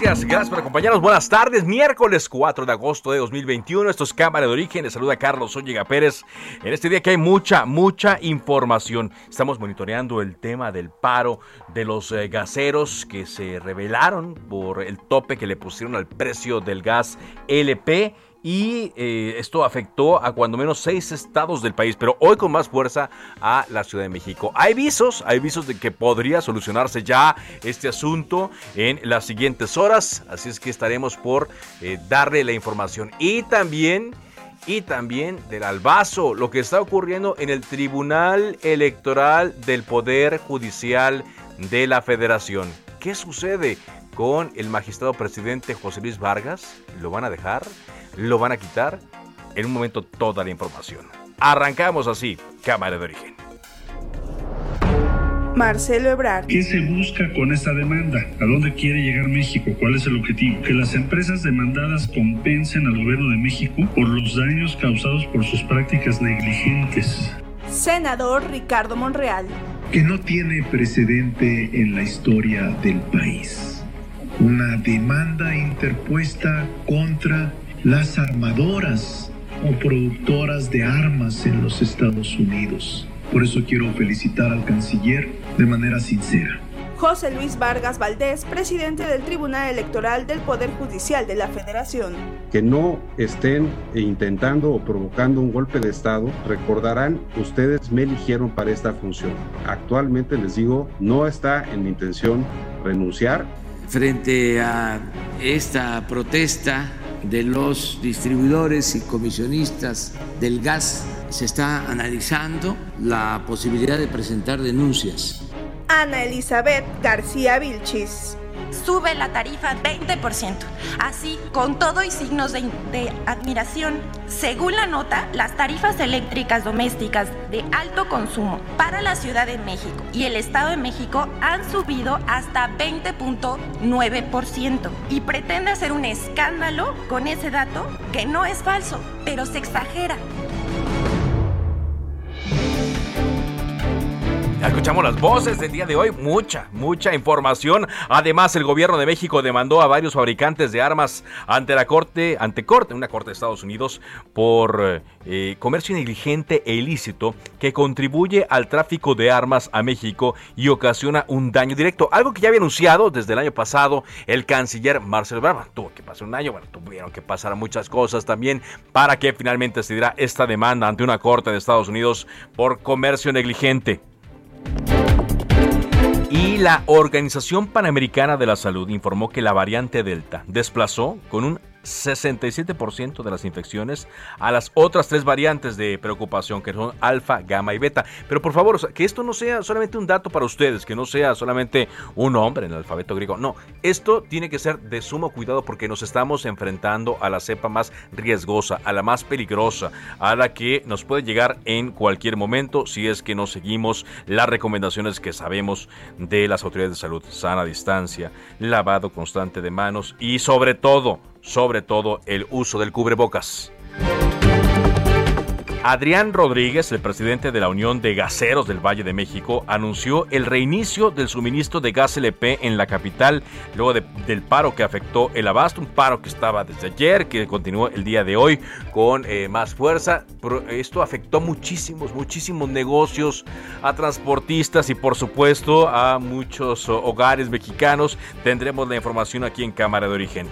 Gracias, gracias por acompañarnos. Buenas tardes. Miércoles 4 de agosto de 2021. Esto es Cámara de Origen. Les saluda Carlos Zúñiga Pérez. En este día que hay mucha, mucha información. Estamos monitoreando el tema del paro de los eh, gaseros que se revelaron por el tope que le pusieron al precio del gas LP y eh, esto afectó a cuando menos seis estados del país, pero hoy con más fuerza a la Ciudad de México. Hay visos, hay visos de que podría solucionarse ya este asunto en las siguientes horas, así es que estaremos por eh, darle la información. Y también y también del albazo, lo que está ocurriendo en el Tribunal Electoral del Poder Judicial de la Federación. ¿Qué sucede con el magistrado presidente José Luis Vargas? ¿Lo van a dejar? Lo van a quitar. En un momento toda la información. Arrancamos así, Cámara de Origen. Marcelo Ebrard. ¿Qué se busca con esta demanda? ¿A dónde quiere llegar México? ¿Cuál es el objetivo? Que las empresas demandadas compensen al gobierno de México por los daños causados por sus prácticas negligentes. Senador Ricardo Monreal. Que no tiene precedente en la historia del país. Una demanda interpuesta contra las armadoras o productoras de armas en los Estados Unidos. Por eso quiero felicitar al canciller de manera sincera. José Luis Vargas Valdés, presidente del Tribunal Electoral del Poder Judicial de la Federación. Que no estén intentando o provocando un golpe de Estado, recordarán, ustedes me eligieron para esta función. Actualmente les digo, no está en mi intención renunciar. Frente a esta protesta de los distribuidores y comisionistas del gas se está analizando la posibilidad de presentar denuncias. Ana Elizabeth García Vilchis sube la tarifa 20%. Así, con todo y signos de, admiración, según la nota, las tarifas eléctricas domésticas de alto consumo para la Ciudad de México y el Estado de México han subido hasta 20.9% y pretende hacer un escándalo con ese dato que no es falso, pero se exagera. Escuchamos las voces del día de hoy, mucha, mucha información. Además, el gobierno de México demandó a varios fabricantes de armas ante la corte, ante corte, una corte de Estados Unidos, por eh, comercio negligente e ilícito que contribuye al tráfico de armas a México y ocasiona un daño directo. Algo que ya había anunciado desde el año pasado el canciller Marcel Brava. Tuvo que pasar un año, bueno, tuvieron que pasar muchas cosas también para que finalmente se diera esta demanda ante una corte de Estados Unidos por comercio negligente. Y la Organización Panamericana de la Salud informó que la variante Delta desplazó con un 67% de las infecciones a las otras tres variantes de preocupación que son alfa, gamma y beta. Pero por favor, que esto no sea solamente un dato para ustedes, que no sea solamente un nombre en el alfabeto griego. No, esto tiene que ser de sumo cuidado porque nos estamos enfrentando a la cepa más riesgosa, a la más peligrosa, a la que nos puede llegar en cualquier momento si es que no seguimos las recomendaciones que sabemos de las autoridades de salud. Sana distancia, lavado constante de manos y sobre todo, sobre todo el uso del cubrebocas. Adrián Rodríguez, el presidente de la Unión de Gaseros del Valle de México, anunció el reinicio del suministro de gas LP en la capital luego del paro que afectó el abasto, un paro que estaba desde ayer, que continuó el día de hoy con eh, más fuerza. Esto afectó muchísimos, muchísimos negocios, a transportistas y por supuesto a muchos hogares mexicanos. Tendremos la información aquí en Cámara de Origen.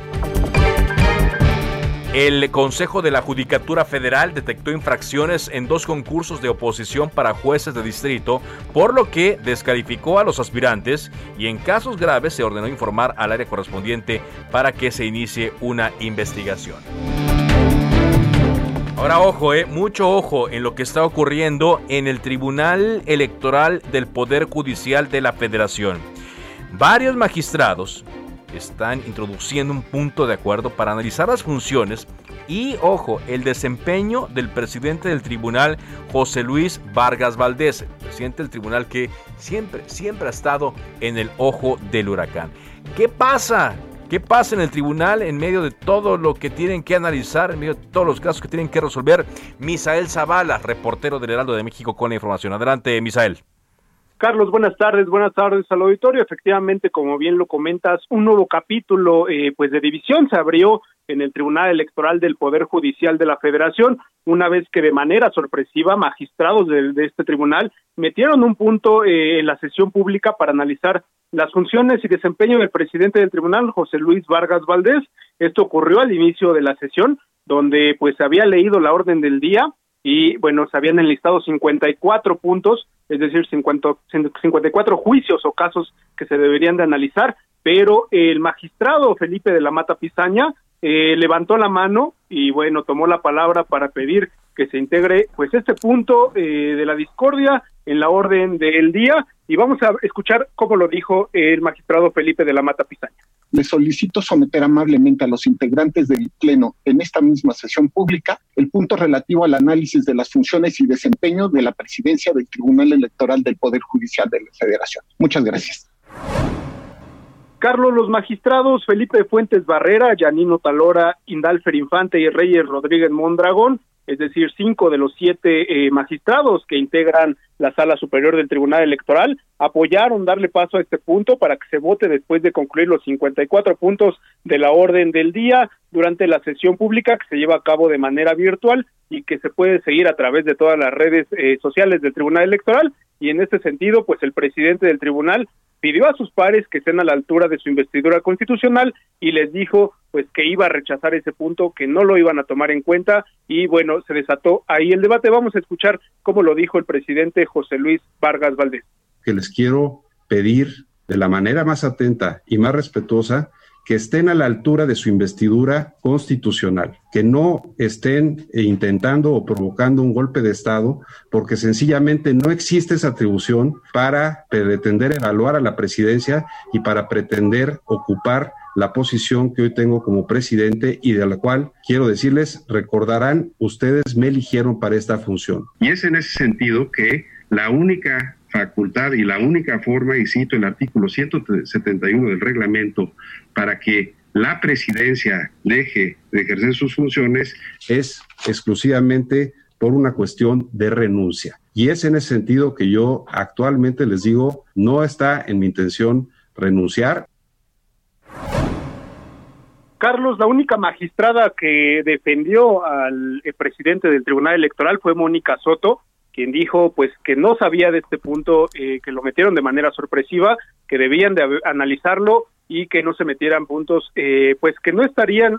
El Consejo de la Judicatura Federal detectó infracciones en dos concursos de oposición para jueces de distrito, por lo que descalificó a los aspirantes y en casos graves se ordenó informar al área correspondiente para que se inicie una investigación. Ahora ojo, eh, mucho ojo en lo que está ocurriendo en el Tribunal Electoral del Poder Judicial de la Federación. Varios magistrados están introduciendo un punto de acuerdo para analizar las funciones y, ojo, el desempeño del presidente del tribunal, José Luis Vargas Valdés, presidente del tribunal que siempre, siempre ha estado en el ojo del huracán. ¿Qué pasa? ¿Qué pasa en el tribunal en medio de todo lo que tienen que analizar, en medio de todos los casos que tienen que resolver? Misael Zavala, reportero del Heraldo de México con la información. Adelante, Misael. Carlos, buenas tardes, buenas tardes al auditorio. Efectivamente, como bien lo comentas, un nuevo capítulo eh, pues de división se abrió en el Tribunal Electoral del Poder Judicial de la Federación, una vez que de manera sorpresiva magistrados de, este tribunal metieron un punto eh, en la sesión pública para analizar las funciones y desempeño del presidente del tribunal, José Luis Vargas Valdés. Esto ocurrió al inicio de la sesión, donde pues se había leído la orden del día y bueno, se habían enlistado 54 puntos, es decir, 50, 54 juicios o casos que se deberían de analizar, pero el magistrado Felipe de la Mata Pizaña eh, levantó la mano y bueno, tomó la palabra para pedir que se integre pues este punto eh, de la discordia en la orden del día y vamos a escuchar cómo lo dijo el magistrado Felipe de la Mata Pizaña. Le solicito someter amablemente a los integrantes del Pleno en esta misma sesión pública el punto relativo al análisis de las funciones y desempeño de la presidencia del Tribunal Electoral del Poder Judicial de la Federación. Muchas gracias. Carlos, los magistrados Felipe Fuentes Barrera, Yanino Talora, Indalfer Infante y Reyes Rodríguez Mondragón es decir, cinco de los siete eh, magistrados que integran la sala superior del Tribunal Electoral, apoyaron darle paso a este punto para que se vote después de concluir los 54 puntos de la orden del día durante la sesión pública que se lleva a cabo de manera virtual y que se puede seguir a través de todas las redes eh, sociales del Tribunal Electoral. Y en este sentido, pues el presidente del tribunal pidió a sus pares que estén a la altura de su investidura constitucional y les dijo pues que iba a rechazar ese punto, que no lo iban a tomar en cuenta y bueno, se desató ahí el debate. Vamos a escuchar cómo lo dijo el presidente José Luis Vargas Valdés. Que les quiero pedir de la manera más atenta y más respetuosa que estén a la altura de su investidura constitucional, que no estén intentando o provocando un golpe de Estado, porque sencillamente no existe esa atribución para pretender evaluar a la presidencia y para pretender ocupar la posición que hoy tengo como presidente y de la cual quiero decirles, recordarán, ustedes me eligieron para esta función. Y es en ese sentido que la única facultad y la única forma, y cito el artículo 171 del reglamento, para que la presidencia deje de ejercer sus funciones es exclusivamente por una cuestión de renuncia. Y es en ese sentido que yo actualmente les digo, no está en mi intención renunciar. Carlos, la única magistrada que defendió al eh, presidente del Tribunal Electoral fue Mónica Soto, quien dijo pues que no sabía de este punto, eh, que lo metieron de manera sorpresiva, que debían de analizarlo y que no se metieran puntos, eh, pues que no estarían,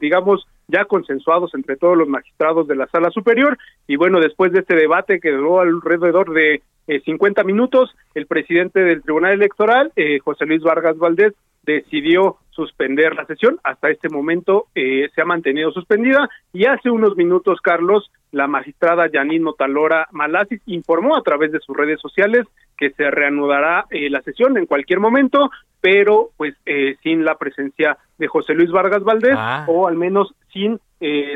digamos, ya consensuados entre todos los magistrados de la sala superior. Y bueno, después de este debate que duró alrededor de 50 minutos, el presidente del Tribunal Electoral, José Luis Vargas Valdés, decidió suspender la sesión. Hasta este momento eh, se ha mantenido suspendida y hace unos minutos, Carlos, la magistrada Janino Talora Malasis informó a través de sus redes sociales que se reanudará eh, la sesión en cualquier momento, pero pues eh, sin la presencia de José Luis Vargas Valdés ah. o al menos sin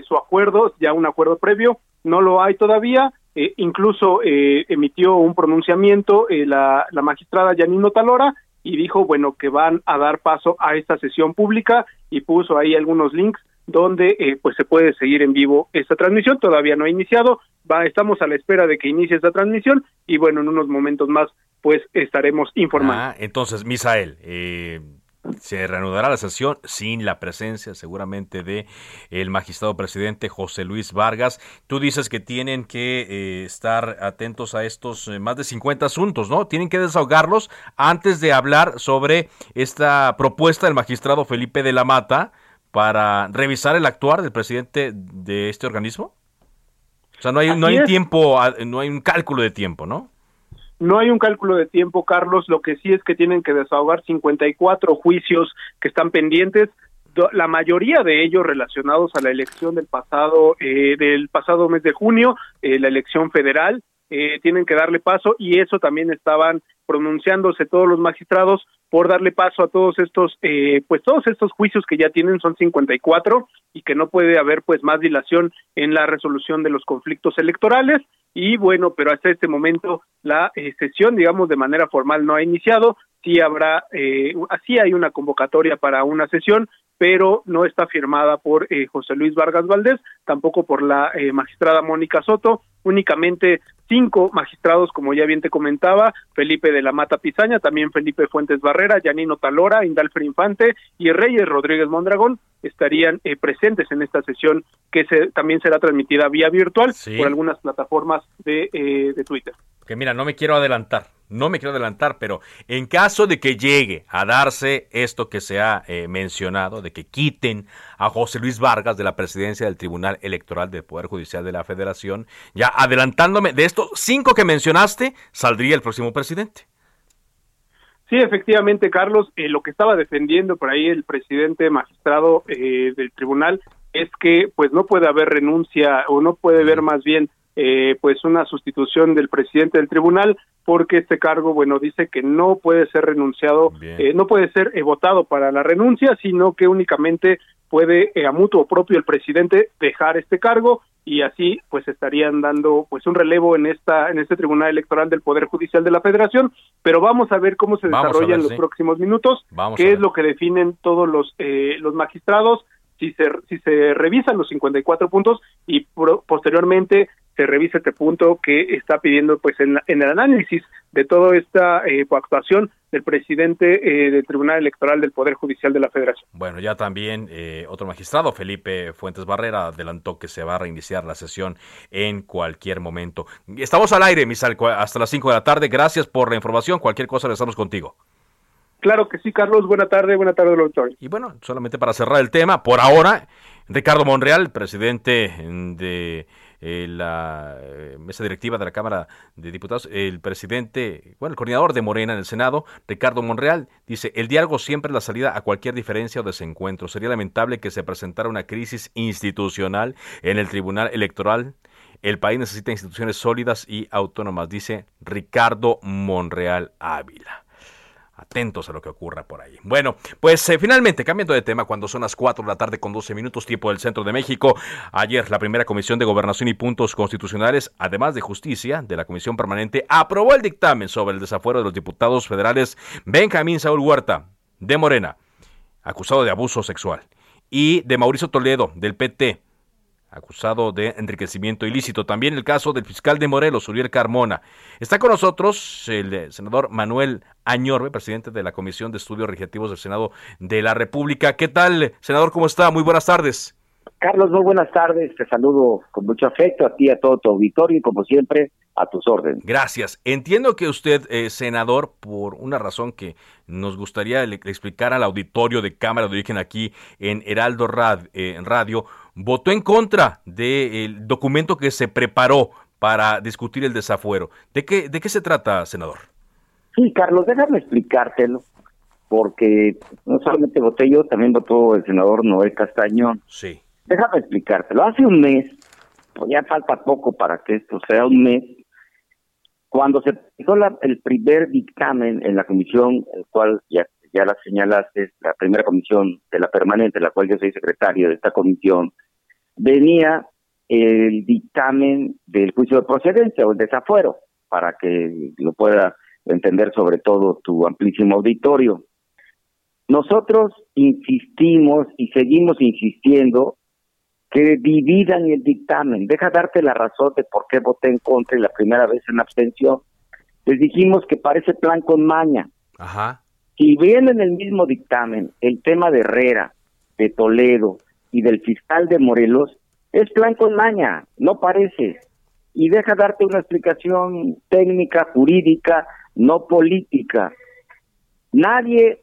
su acuerdo, ya un acuerdo previo, no lo hay todavía. incluso emitió un pronunciamiento la, la magistrada Janino Talora y dijo, bueno, que van a dar paso a esta sesión pública y puso ahí algunos links donde eh, pues se puede seguir en vivo esta transmisión. Todavía no ha iniciado, va, estamos a la espera de que inicie esta transmisión y bueno, en unos momentos más pues estaremos informando. Ah, entonces, Misael, eh, se reanudará la sesión sin la presencia seguramente de el magistrado presidente José Luis Vargas. Tú dices que tienen que eh, estar atentos a estos eh, más de 50 asuntos, ¿no? Tienen que desahogarlos antes de hablar sobre esta propuesta del magistrado Felipe de la Mata para revisar el actuar del presidente de este organismo? O sea, no hay, no hay tiempo, no hay un cálculo de tiempo, ¿no? No hay un cálculo de tiempo, Carlos. Lo que sí es que tienen que desahogar 54 juicios que están pendientes la mayoría de ellos relacionados a la elección del pasado eh, del pasado mes de junio, eh, la elección federal, eh, tienen que darle paso y eso también estaban pronunciándose todos los magistrados por darle paso a todos estos eh, pues todos estos juicios que ya tienen son 54 y que no puede haber pues más dilación en la resolución de los conflictos electorales. Y bueno pero hasta este momento la eh, sesión digamos de manera formal no ha iniciado. Sí habrá eh, así hay una convocatoria para una sesión pero no está firmada por eh, José Luis Vargas Valdés, tampoco por la eh, magistrada Mónica Soto, únicamente cinco magistrados, como ya bien te comentaba, Felipe de la Mata Pizaña, también Felipe Fuentes Barrera, Yanino Talora, Indalfer Infante y Reyes Rodríguez Mondragón estarían eh, presentes en esta sesión que se, también será transmitida vía virtual por algunas plataformas de, de Twitter. Que mira, no me quiero adelantar, no me quiero adelantar, pero en caso de que llegue a darse esto que se ha eh, mencionado, de que quiten a José Luis Vargas de la presidencia del Tribunal Electoral del Poder Judicial de la Federación, ya adelantándome, de estos cinco que mencionaste, saldría el próximo presidente. Sí, efectivamente, Carlos, eh, lo que estaba defendiendo por ahí el presidente magistrado eh, del tribunal es que pues no puede haber renuncia o no puede haber más bien eh, pues una sustitución del presidente del tribunal porque este cargo bueno dice que no puede ser renunciado eh, no puede ser eh, votado para la renuncia sino que únicamente puede a mutuo propio el presidente dejar este cargo y así pues estarían dando pues un relevo en esta en este tribunal electoral del poder judicial de la Federación. Pero vamos a ver cómo se desarrolla en los próximos minutos qué es lo que definen todos los los magistrados si se, si se revisan los 54 puntos y posteriormente se revisa este punto que está pidiendo pues en, en el análisis de toda esta eh, actuación del presidente eh, del Tribunal Electoral del Poder Judicial de la Federación. Bueno, ya también eh, otro magistrado, Felipe Fuentes Barrera, adelantó que se va a reiniciar la sesión en cualquier momento. Estamos al aire, Misal, hasta las 5 de la tarde. Gracias por la información. Cualquier cosa, estamos contigo. Claro que sí, Carlos. Buena tarde, buena tarde, doctor. Y bueno, solamente para cerrar el tema, por ahora, Ricardo Monreal, presidente de eh, la eh, mesa directiva de la Cámara de Diputados, el presidente, bueno, el coordinador de Morena en el Senado, Ricardo Monreal, dice, el diálogo siempre es la salida a cualquier diferencia o desencuentro. Sería lamentable que se presentara una crisis institucional en el Tribunal Electoral. El país necesita instituciones sólidas y autónomas, dice Ricardo Monreal Ávila atentos a lo que ocurra por ahí. Bueno, pues eh, finalmente, cambiando de tema, cuando son las 4 de la tarde con 12 minutos, tiempo del centro de México, ayer la primera comisión de gobernación y puntos constitucionales, además de justicia, de la comisión permanente, aprobó el dictamen sobre el desafuero de los diputados federales Benjamín Saúl Huerta, de Morena, acusado de abuso sexual, y de Mauricio Toledo, del PT, acusado de enriquecimiento ilícito. También el caso del fiscal de Morelos, Uriel Carmona. Está con nosotros el eh, senador Manuel Añorbe, presidente de la Comisión de Estudios Legislativos del Senado de la República. ¿Qué tal, senador? ¿Cómo está? Muy buenas tardes. Carlos, muy buenas tardes. Te saludo con mucho afecto a ti, a todo tu auditorio y como siempre a tus órdenes. Gracias. Entiendo que usted, eh, senador, por una razón que nos gustaría explicar al auditorio de Cámara de Origen aquí en Heraldo eh, Radio, votó en contra del documento que se preparó para discutir el desafuero. ¿De qué, ¿De qué se trata, senador? Sí, Carlos, déjame explicártelo, porque no solamente voté yo, también votó el senador Noel Castañón. Sí. Déjame explicártelo. Hace un mes, pues ya falta poco para que esto sea un mes, cuando se hizo el primer dictamen en la comisión, el cual ya, ya la señalaste, la primera comisión de la permanente, la cual yo soy secretario de esta comisión, venía el dictamen del juicio de procedencia o el desafuero, para que lo pueda entender sobre todo tu amplísimo auditorio. Nosotros insistimos y seguimos insistiendo que dividan el dictamen. Deja darte la razón de por qué voté en contra y la primera vez en abstención. Les dijimos que parece plan con maña. Ajá. Si bien en el mismo dictamen el tema de Herrera, de Toledo y del fiscal de Morelos, es plan con maña, no parece. Y deja darte una explicación técnica, jurídica, no política. Nadie,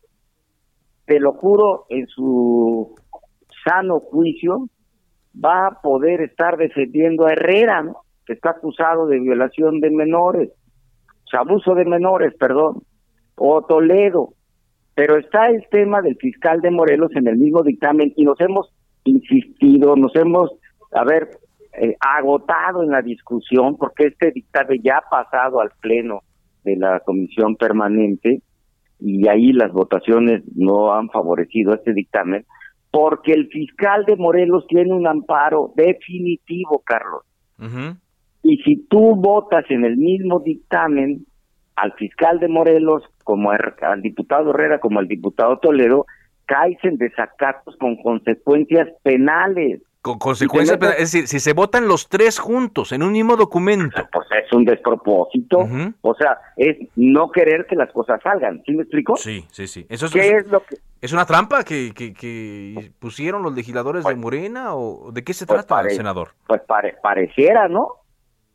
te lo juro, en su sano juicio va a poder estar defendiendo a Herrera, que está acusado de violación de menores, abuso de menores, perdón, o Toledo. Pero está el tema del fiscal de Morelos en el mismo dictamen y nos hemos insistido, nos hemos, a ver, eh, agotado en la discusión porque este dictamen ya ha pasado al pleno de la comisión permanente y ahí las votaciones no han favorecido este dictamen porque el fiscal de Morelos tiene un amparo definitivo, Carlos. Y si tú votas en el mismo dictamen al fiscal de Morelos, como al diputado Herrera, como al diputado Toledo, caes en desacatos con consecuencias penales. Con consecuencias penales, es decir, si se votan los tres juntos en un mismo documento. Pues es un despropósito. O sea, es no querer que las cosas salgan. ¿Sí me explico? Sí, sí, sí. Eso ¿Qué es, lo que... ¿Es una trampa que, que, pusieron los legisladores de pues Morena? ¿O de qué se pues trata, senador? Pues pareciera, ¿no?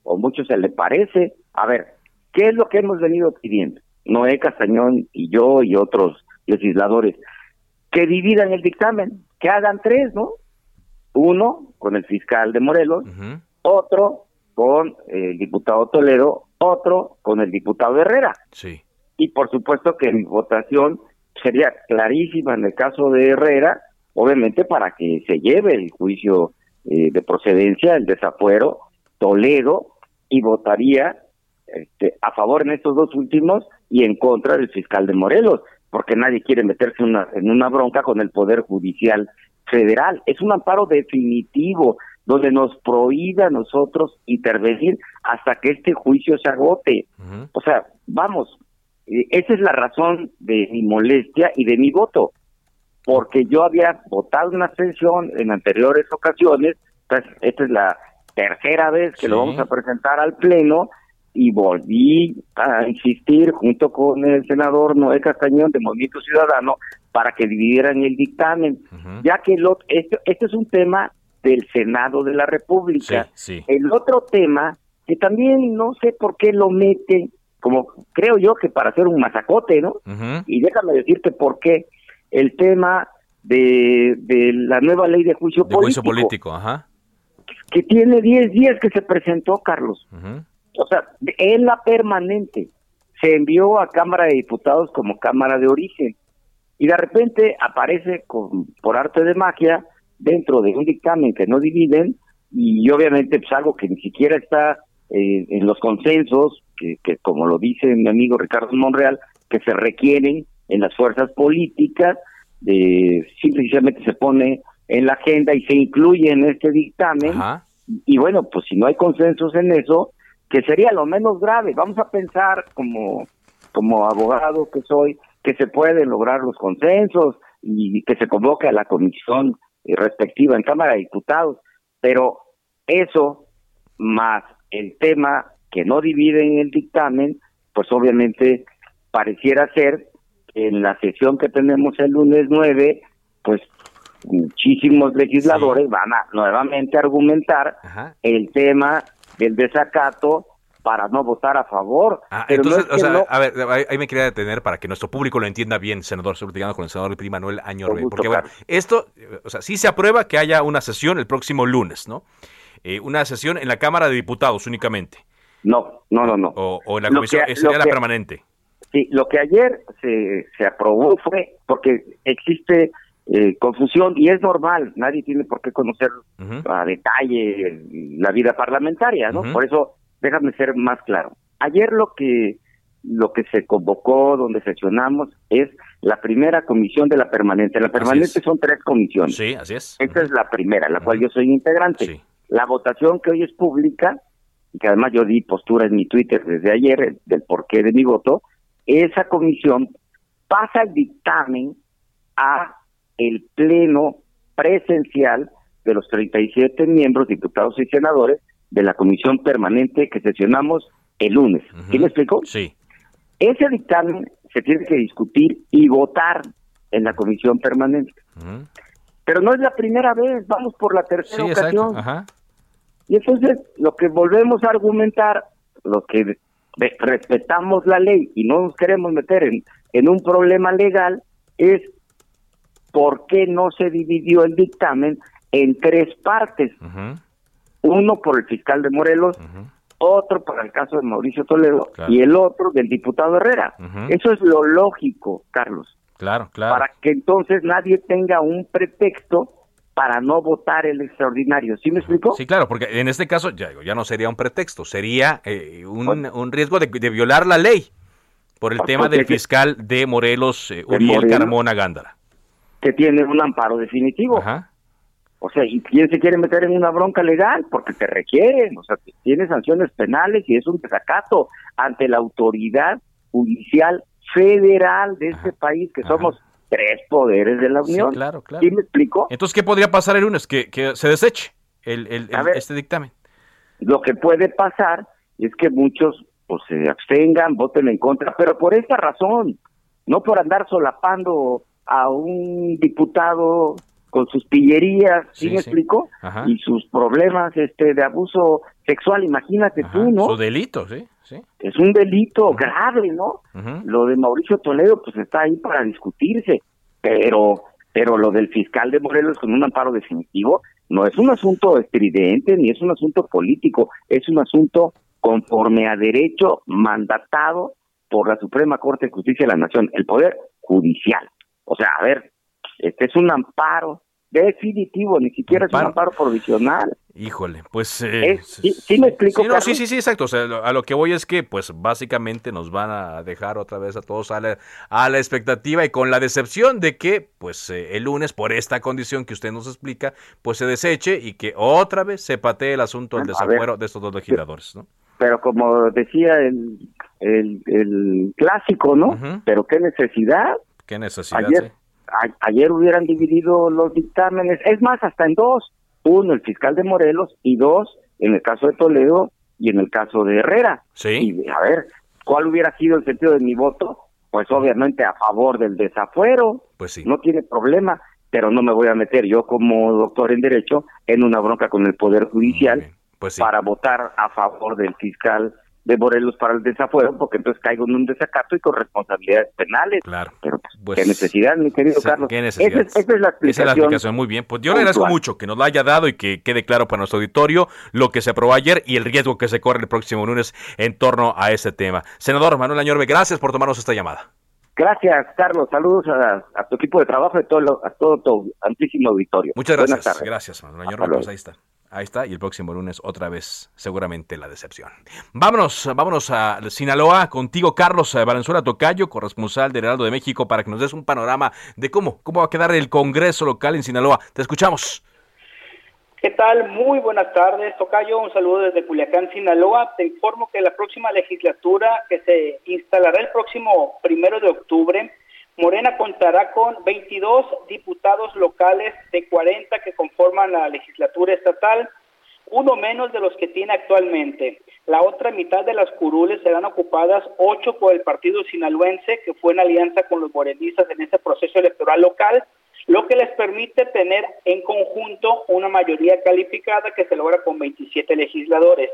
O mucho se le parece. A ver, ¿qué es lo que hemos venido pidiendo? Noé Castañón y yo y otros legisladores. Que dividan el dictamen, que hagan tres, ¿no? Uno con el fiscal de Morelos, otro con el diputado Toledo, otro con el diputado Herrera. Sí. Y por supuesto que mi votación sería clarísima en el caso de Herrera, obviamente para que se lleve el juicio eh, de procedencia, el desafuero, Toledo, y votaría este, a favor en estos dos últimos y en contra del fiscal de Morelos, porque nadie quiere meterse una, en una bronca con el Poder Judicial Federal. Es un amparo definitivo donde nos prohíbe a nosotros intervenir hasta que este juicio se agote. O sea, vamos, eh, esa es la razón de mi molestia y de mi voto, porque yo había votado una abstención en anteriores ocasiones, pues esta es la tercera vez que lo vamos a presentar al Pleno y volví a insistir junto con el senador Noé Castañón de Movimiento Ciudadano para que dividieran el dictamen, ya que lo, este, este, es un tema del Senado de la República. El otro tema, que también no sé por qué lo mete, como creo yo que para hacer un masacote, ¿no? Y déjame decirte por qué, el tema de, de la nueva ley de juicio de Juicio político, ajá. Que tiene 10 días que se presentó, Carlos o sea, en la permanente se envió a Cámara de Diputados como Cámara de Origen y de repente aparece con, por arte de magia dentro de un dictamen que no dividen y obviamente pues algo que ni siquiera está eh, en los consensos, que, que como lo dice mi amigo Ricardo Monreal, que se requieren en las fuerzas políticas, de, simplemente se pone en la agenda y se incluye en este dictamen. Y bueno, pues si no hay consensos en eso, que sería lo menos grave. Vamos a pensar como, como abogado que soy, que se pueden lograr los consensos y que se convoque a la comisión respectiva en Cámara de Diputados, pero eso más el tema que no divide en el dictamen, pues obviamente pareciera ser que en la sesión que tenemos el lunes 9, pues muchísimos legisladores van a nuevamente argumentar el tema el desacato para no votar a favor. Ah, entonces, o sea, a ver, ahí me quería detener para que nuestro público lo entienda bien, senador, estoy con el senador Prima Manuel Añorbe, porque bueno, esto, o sea, sí se aprueba que haya una sesión el próximo lunes, ¿no? Eh, una sesión en la Cámara de Diputados únicamente. No, no, no, no. O, en la comisión, sería la permanente. Sí, lo que ayer se, se aprobó fue porque existe eh, confusión y es normal, nadie tiene por qué conocer a detalle la vida parlamentaria, ¿no? Por eso déjame ser más claro. Ayer lo que lo que se convocó, donde sesionamos, es la primera comisión de la permanente. La permanente son tres comisiones. Sí, así es. Esta es la primera, la cual yo soy integrante. La votación que hoy es pública, y que además yo di postura en mi Twitter desde ayer del porqué de mi voto, esa comisión pasa el dictamen a el pleno presencial de los 37 miembros, diputados y senadores de la comisión permanente que sesionamos el lunes. ¿Quién me explicó? Sí. Ese dictamen se tiene que discutir y votar en la comisión permanente. Pero no es la primera vez, vamos por la tercera ocasión. Y entonces lo que volvemos a argumentar, lo que respetamos la ley y no nos queremos meter en, en un problema legal, es por qué no se dividió el dictamen en tres partes. Uno por el fiscal de Morelos, otro para el caso de Mauricio Toledo y el otro del diputado Herrera. Eso es lo lógico, Carlos. Claro, claro. Para que entonces nadie tenga un pretexto para no votar el extraordinario. ¿Sí me explico? Sí, claro, porque en este caso ya, ya no sería un pretexto, sería eh, un, un, riesgo de, violar la ley por el tema del fiscal de Morelos, eh, Uriel Carmona Gándara. Que tiene un amparo definitivo. Ajá. O sea, ¿y quién se quiere meter en una bronca legal? Porque te requieren, o sea, tiene sanciones penales y es un desacato ante la autoridad judicial federal de este país, que somos tres poderes de la Unión. claro, claro. ¿Sí me explico? Entonces, ¿qué podría pasar el lunes? Que, que se deseche el, el, este dictamen. Lo que puede pasar es que muchos pues, se abstengan, voten en contra, pero por esta razón, no por andar solapando a un diputado con sus pillerías, ¿sí, me explico? Y sus problemas este de abuso sexual, imagínate tú, ¿no? Su delito, sí, sí. Es un delito grave, ¿no? Lo de Mauricio Toledo pues está ahí para discutirse, pero pero lo del fiscal de Morelos con un amparo definitivo no es un asunto estridente ni es un asunto político, es un asunto conforme a derecho mandatado por la Suprema Corte de Justicia de la Nación, el poder judicial. O sea, a ver, este es un amparo definitivo, ni siquiera es un amparo provisional. Híjole, pues... Eh, ¿sí, me explico? Sí, sí, sí, exacto. O sea, a lo que voy es que, pues, básicamente nos van a dejar otra vez a todos a la, a la expectativa y con la decepción de que, pues, eh, el lunes, por esta condición que usted nos explica, pues se deseche y que otra vez se patee el asunto del desafuero de estos dos legisladores, ¿no? Pero como decía el, el, clásico, ¿no? Pero qué necesidad. Qué necesidad, ayer hubieran dividido los dictámenes, es más, hasta en dos, uno el fiscal de Morelos y dos en el caso de Toledo y en el caso de Herrera. Sí. Y a ver, ¿cuál hubiera sido el sentido de mi voto? Pues obviamente a favor del desafuero. Pues sí. No tiene problema, pero no me voy a meter yo como doctor en derecho en una bronca con el Poder Judicial pues para votar a favor del fiscal de Morelos para el desafuero, porque entonces caigo en un desacato y con responsabilidades penales. Claro. Pero pues, pues qué necesidad, mi querido Carlos. Qué necesidad. Esa, es la explicación. Esa es la explicación, muy bien. Pues yo le agradezco mucho que nos la haya dado y que quede claro para nuestro auditorio lo que se aprobó ayer y el riesgo que se corre el próximo lunes en torno a ese tema. Senador Manuel Añorbe, gracias por tomarnos esta llamada. Gracias, Carlos. Saludos a, tu equipo de trabajo y a todo, a todo tu amplísimo auditorio. Muchas gracias. Gracias, Manuel Añorbe. Pues ahí está. Ahí está, y el próximo lunes otra vez seguramente la decepción. Vámonos, vámonos a Sinaloa contigo, Carlos Valenzuela Tocayo, corresponsal del Heraldo de México, para que nos des un panorama de cómo, cómo va a quedar el Congreso local en Sinaloa. Te escuchamos. ¿Qué tal? Muy buenas tardes, Tocayo. Un saludo desde Culiacán, Sinaloa. Te informo que la próxima legislatura que se instalará el próximo primero de octubre Morena contará con 22 diputados locales de 40 que conforman la legislatura estatal, uno menos de los que tiene actualmente. La otra mitad de las curules serán ocupadas, ocho por el partido sinaloense, que fue en alianza con los morenistas en ese proceso electoral local, lo que les permite tener en conjunto una mayoría calificada que se logra con 27 legisladores.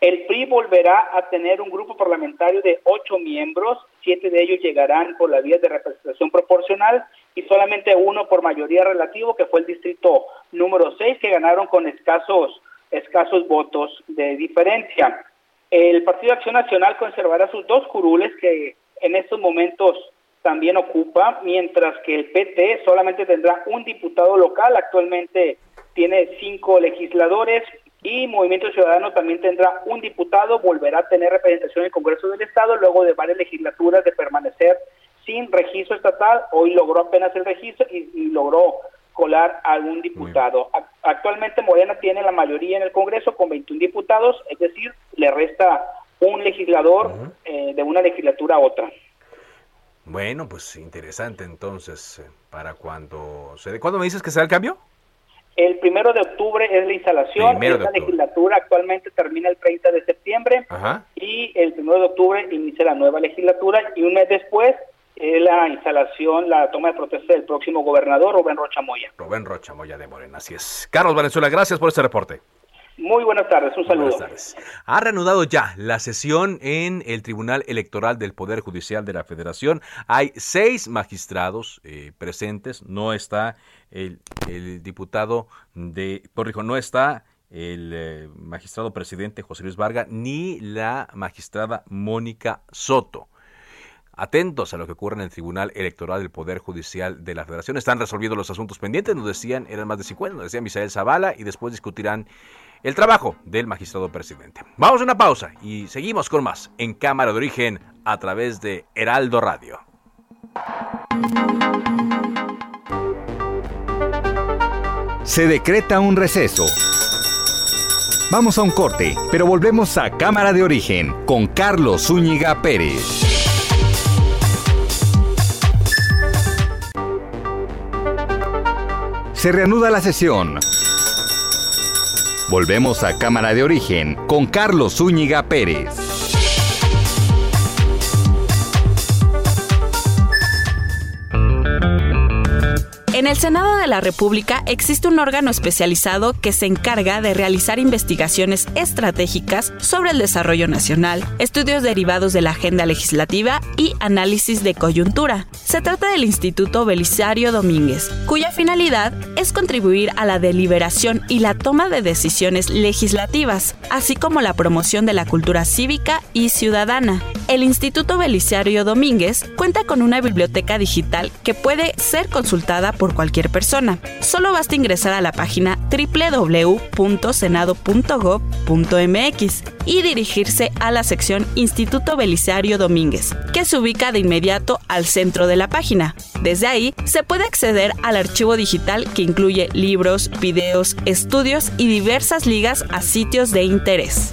El PRI volverá a tener un grupo parlamentario de ocho miembros, siete de ellos llegarán por la vía de representación proporcional y solamente uno por mayoría relativo, que fue el distrito número seis, que ganaron con escasos, escasos votos de diferencia. El Partido de Acción Nacional conservará sus dos curules que en estos momentos también ocupa, mientras que el PT solamente tendrá un diputado local, actualmente tiene cinco legisladores, y Movimiento Ciudadano también tendrá un diputado, volverá a tener representación en el Congreso del Estado luego de varias legislaturas de permanecer sin registro estatal. Hoy logró apenas el registro y, logró colar a un diputado. Actualmente Morena tiene la mayoría en el Congreso con 21 diputados, es decir, le resta un legislador eh, de una legislatura a otra. Bueno, pues interesante entonces eh, para cuando se ¿Cuándo me dices que sea el cambio? El primero de octubre es la instalación, esta legislatura actualmente termina el 30 de septiembre y el primero de octubre inicia la nueva legislatura y un mes después es la instalación, la toma de protesta del próximo gobernador Rubén Rocha Moya. Rubén Rocha Moya de Morena, así es. Carlos Valenzuela, gracias por este reporte. Muy buenas tardes, un saludo. Buenas tardes. Ha reanudado ya la sesión en el Tribunal Electoral del Poder Judicial de la Federación. Hay seis magistrados eh, presentes. No está el, diputado de, corrijo, no está el eh, magistrado presidente José Luis Vargas ni la magistrada Mónica Soto atentos a lo que ocurre en el Tribunal Electoral del Poder Judicial de la Federación. Están resolviendo los asuntos pendientes, nos decían, eran más de 50, nos decía Misael Zavala, y después discutirán el trabajo del magistrado presidente. Vamos a una pausa y seguimos con más en Cámara de Origen a través de Heraldo Radio. Se decreta un receso. Vamos a un corte, pero volvemos a Cámara de Origen con Carlos Zúñiga Pérez. Se reanuda la sesión. Volvemos a Cámara de Origen con Carlos Zúñiga Pérez. En el Senado de la República existe un órgano especializado que se encarga de realizar investigaciones estratégicas sobre el desarrollo nacional, estudios derivados de la agenda legislativa y análisis de coyuntura. Se trata del Instituto Belisario Domínguez, cuya finalidad es contribuir a la deliberación y la toma de decisiones legislativas, así como la promoción de la cultura cívica y ciudadana. El Instituto Belisario Domínguez cuenta con una biblioteca digital que puede ser consultada por cualquier persona. Solo basta ingresar a la página www.senado.gov.mx y dirigirse a la sección Instituto Belisario Domínguez, que se ubica de inmediato al centro de la página. Desde ahí se puede acceder al archivo digital que incluye libros, videos, estudios y diversas ligas a sitios de interés.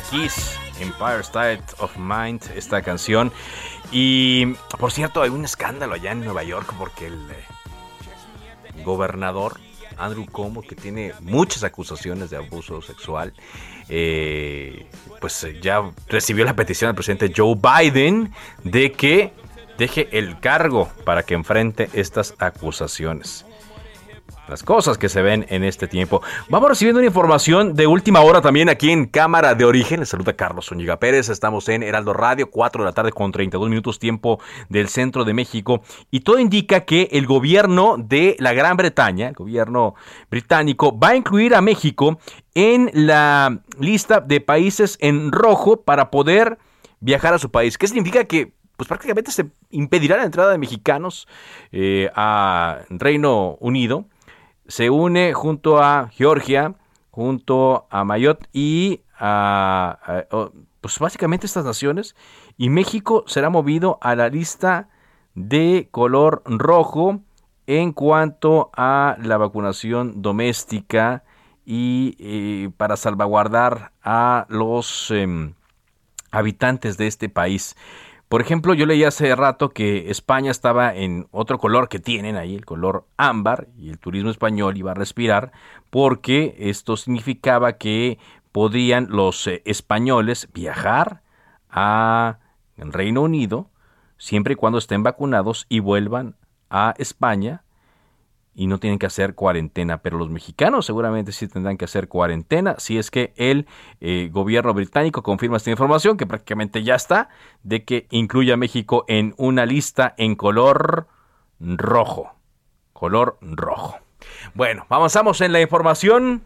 Kiss, Empire State of Mind, esta canción. Y por cierto, hay un escándalo allá en Nueva York porque el eh, gobernador Andrew Cuomo, que tiene muchas acusaciones de abuso sexual, eh, pues eh, ya recibió la petición del presidente Joe Biden de que deje el cargo para que enfrente estas acusaciones las cosas que se ven en este tiempo. Vamos recibiendo una información de última hora también aquí en Cámara de Origen. Les saluda Carlos Zúñiga Pérez. Estamos en Heraldo Radio, 4 de la tarde con 32 minutos tiempo del centro de México. Y todo indica que el gobierno de la Gran Bretaña, el gobierno británico, va a incluir a México en la lista de países en rojo para poder viajar a su país. ¿Qué significa que pues prácticamente se impedirá la entrada de mexicanos eh, a Reino Unido se une junto a Georgia, junto a Mayotte y a, pues básicamente estas naciones y México será movido a la lista de color rojo en cuanto a la vacunación doméstica y eh, para salvaguardar a los em, habitantes de este país. Por ejemplo, yo leí hace rato que España estaba en otro color que tienen ahí, el color ámbar, y el turismo español iba a respirar, porque esto significaba que podían los eh, españoles viajar a Reino Unido siempre y cuando estén vacunados y vuelvan a España y no tienen que hacer cuarentena, pero los mexicanos seguramente sí tendrán que hacer cuarentena si es que el eh, gobierno británico confirma esta información, que prácticamente ya está, de que incluye a México en una lista en color rojo. Color rojo. Bueno, avanzamos en la información.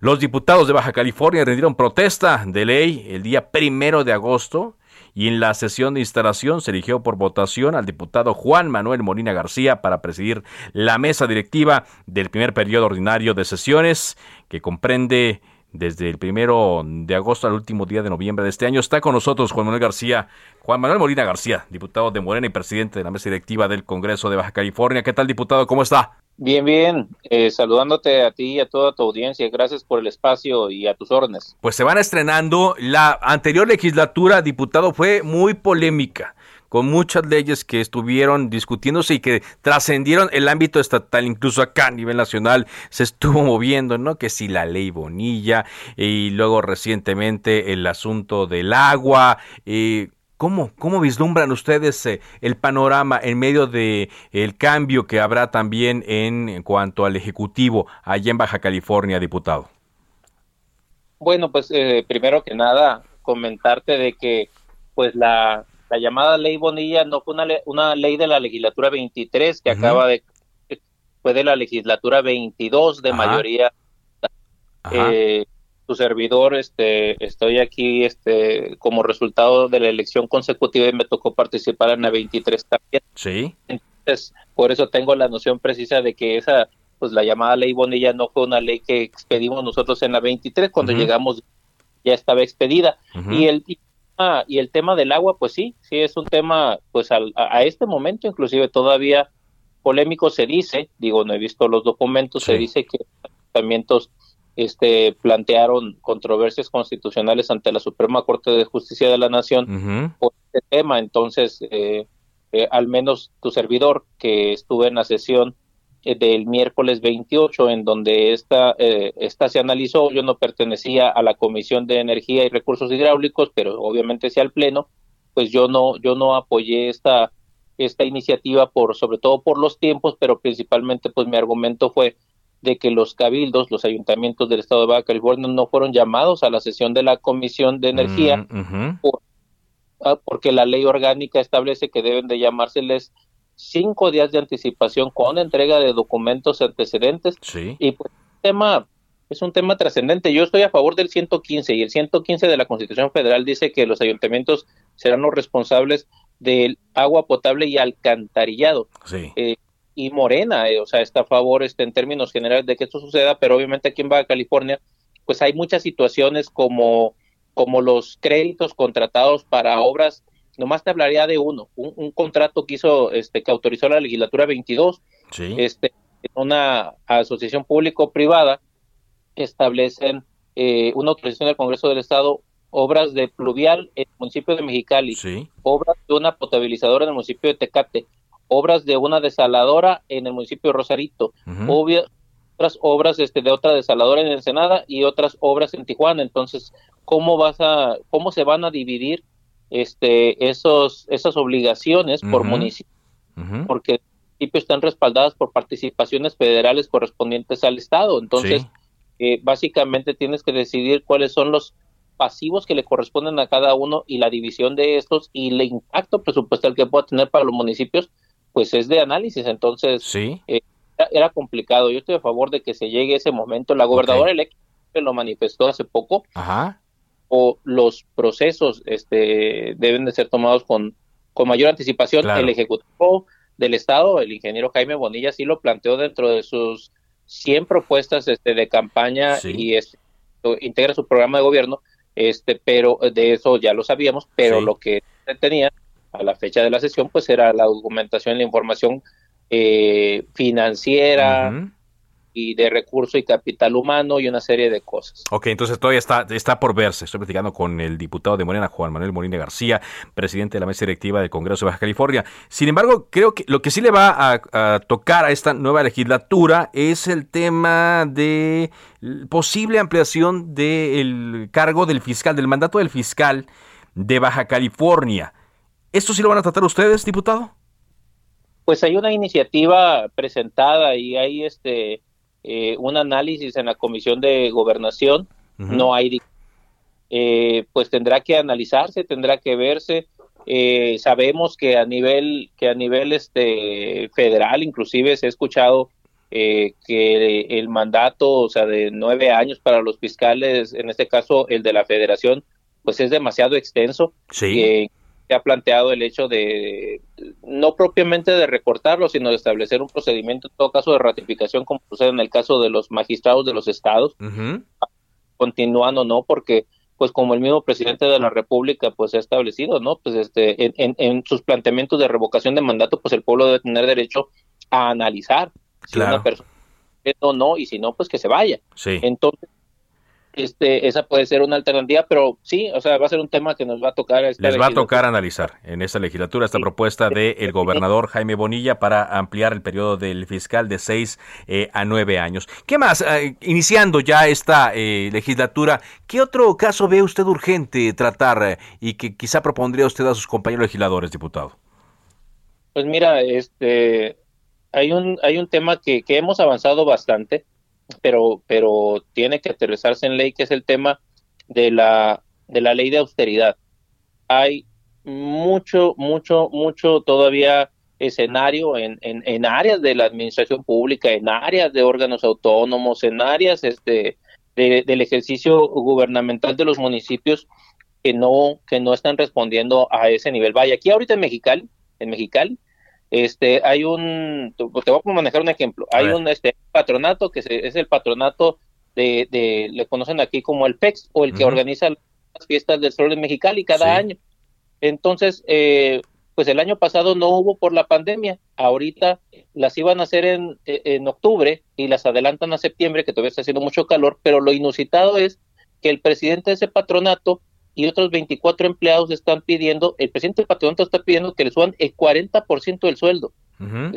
Los diputados de Baja California rindieron protesta de ley el día primero de agosto y en la sesión de instalación se eligió por votación al diputado Juan Manuel Molina García para presidir la mesa directiva del primer periodo ordinario de sesiones que comprende desde el primero de agosto al último día de noviembre de este año. Está con nosotros Juan Manuel García, Juan Manuel Molina García, diputado de Morena y presidente de la mesa directiva del Congreso de Baja California. ¿Qué tal, diputado? ¿Cómo está? Bien, bien. Eh, saludándote a ti y a toda tu audiencia. Gracias por el espacio y a tus órdenes. Pues se van estrenando. La anterior legislatura, diputado, fue muy polémica con muchas leyes que estuvieron discutiéndose y que trascendieron el ámbito estatal, incluso acá a nivel nacional se estuvo moviendo, ¿no? Que si la ley Bonilla y luego recientemente el asunto del agua. Eh, ¿Cómo, ¿Cómo vislumbran ustedes eh, el panorama en medio de el cambio que habrá también en cuanto al ejecutivo allá en Baja California, diputado? Bueno, pues eh, primero que nada comentarte de que pues la la llamada ley Bonilla no fue una, una ley de la legislatura 23 que acaba de fue de la legislatura 22 de mayoría. Eh, tu servidor este estoy aquí este como resultado de la elección consecutiva y me tocó participar en la 23 también. Sí. Entonces por eso tengo la noción precisa de que esa pues la llamada ley Bonilla no fue una ley que expedimos nosotros en la 23 cuando llegamos ya estaba expedida. Y el y el tema del agua, pues sí, sí es un tema, pues a, este momento inclusive todavía polémico se dice, digo, no he visto los documentos, se dice que los ayuntamientos este, plantearon controversias constitucionales ante la Suprema Corte de Justicia de la Nación por este tema, entonces eh, eh, al menos tu servidor que estuve en la sesión eh, del miércoles 28, en donde esta, eh, esta se analizó. Yo no pertenecía a la Comisión de Energía y Recursos Hidráulicos, pero obviamente sí al Pleno, pues yo no, yo no apoyé esta, esta iniciativa por, sobre todo por los tiempos, pero principalmente pues mi argumento fue de que los cabildos, los ayuntamientos del estado de Baja California no fueron llamados a la sesión de la Comisión de Energía mm, ah, porque la ley orgánica establece que deben de llamárseles cinco días de anticipación con entrega de documentos antecedentes. Y pues tema es un tema trascendente. Yo estoy a favor del 115 y el 115 de la Constitución Federal dice que los ayuntamientos serán los responsables del agua potable y alcantarillado. Eh, y Morena, eh, o sea, está a favor este, en términos generales de que esto suceda, pero obviamente aquí en Baja California, pues hay muchas situaciones como, como los créditos contratados para obras. Nomás te hablaría de uno, un, contrato que hizo, este, que autorizó la legislatura 22, este, una asociación público-privada establecen eh, una autorización del Congreso del Estado obras de pluvial en el municipio de Mexicali, obras de una potabilizadora en el municipio de Tecate, obras de una desaladora en el municipio de Rosarito, otras obras este, de otra desaladora en Ensenada y otras obras en Tijuana. Entonces, ¿cómo vas a, cómo se van a dividir este, esos, esas obligaciones por municipio, porque municipios están respaldadas por participaciones federales correspondientes al Estado. Entonces, eh, básicamente tienes que decidir cuáles son los pasivos que le corresponden a cada uno y la división de estos y el impacto presupuestal que pueda tener para los municipios, pues es de análisis. Entonces, ¿Sí? Eh, era, complicado. Yo estoy a favor de que se llegue ese momento. La gobernadora electa lo manifestó hace poco. Ajá o los procesos este, deben de ser tomados con, con mayor anticipación. El Ejecutivo del Estado, el ingeniero Jaime Bonilla, sí lo planteó dentro de sus 100 propuestas este, de campaña y este, integra su programa de gobierno, este, pero de eso ya lo sabíamos, pero lo que tenía a la fecha de la sesión, pues era la documentación, la información eh, financiera, y de recurso y capital humano y una serie de cosas. Ok, entonces todavía está, está por verse. Estoy platicando con el diputado de Morena, Juan Manuel Molina García, presidente de la mesa directiva del Congreso de Baja California. Sin embargo, creo que lo que sí le va a, tocar a esta nueva legislatura es el tema de posible ampliación del cargo del fiscal, del mandato del fiscal de Baja California. ¿Esto sí lo van a tratar ustedes, diputado? Pues hay una iniciativa presentada y hay este eh, un análisis en la Comisión de Gobernación, no hay, eh, pues tendrá que analizarse, tendrá que verse. Eh, sabemos que a nivel que a nivel este federal inclusive se ha escuchado eh, que el mandato, o sea, de nueve años para los fiscales, en este caso el de la Federación, pues es demasiado extenso. Sí. Eh, se ha planteado el hecho de, no propiamente de recortarlo, sino de establecer un procedimiento, en todo caso, de ratificación, como sucede en el caso de los magistrados de los estados, continuando, ¿no? Porque pues como el mismo presidente de la República pues ha establecido, ¿no? Pues este en, en, sus planteamientos de revocación de mandato, pues el pueblo debe tener derecho a analizar si una persona o no y si no pues que se vaya. Sí. Entonces este, esa puede ser una alternativa, pero sí, o sea, va a ser un tema que nos va a tocar. Les va a tocar analizar en esta legislatura esta propuesta del el gobernador Jaime Bonilla para ampliar el periodo del fiscal de seis eh, a nueve años. ¿Qué más? Eh, iniciando ya esta eh, legislatura, ¿qué otro caso ve usted urgente tratar y que quizá propondría usted a sus compañeros legisladores, diputado? Pues mira, este, hay un, hay un tema que, que hemos avanzado bastante pero, pero tiene que aterrizarse en ley, que es el tema de la, de la ley de austeridad. Hay mucho, mucho, mucho todavía escenario en, en, en, áreas de la administración pública, en áreas de órganos autónomos, en áreas este, del ejercicio gubernamental de los municipios que no, que no están respondiendo a ese nivel. Vaya, aquí ahorita en Mexicali, en Mexicali, este, hay un, te voy a manejar un ejemplo, hay un este, patronato que es el patronato de, de, le conocen aquí como el PEX o el que organiza las fiestas del sol de Mexicali cada año. Entonces, eh, pues el año pasado no hubo por la pandemia, ahorita las iban a hacer en, en octubre y las adelantan a septiembre, que todavía está haciendo mucho calor, pero lo inusitado es que el presidente de ese patronato y otros 24 empleados están pidiendo, el presidente del patronato está pidiendo que le suban el 40% del sueldo,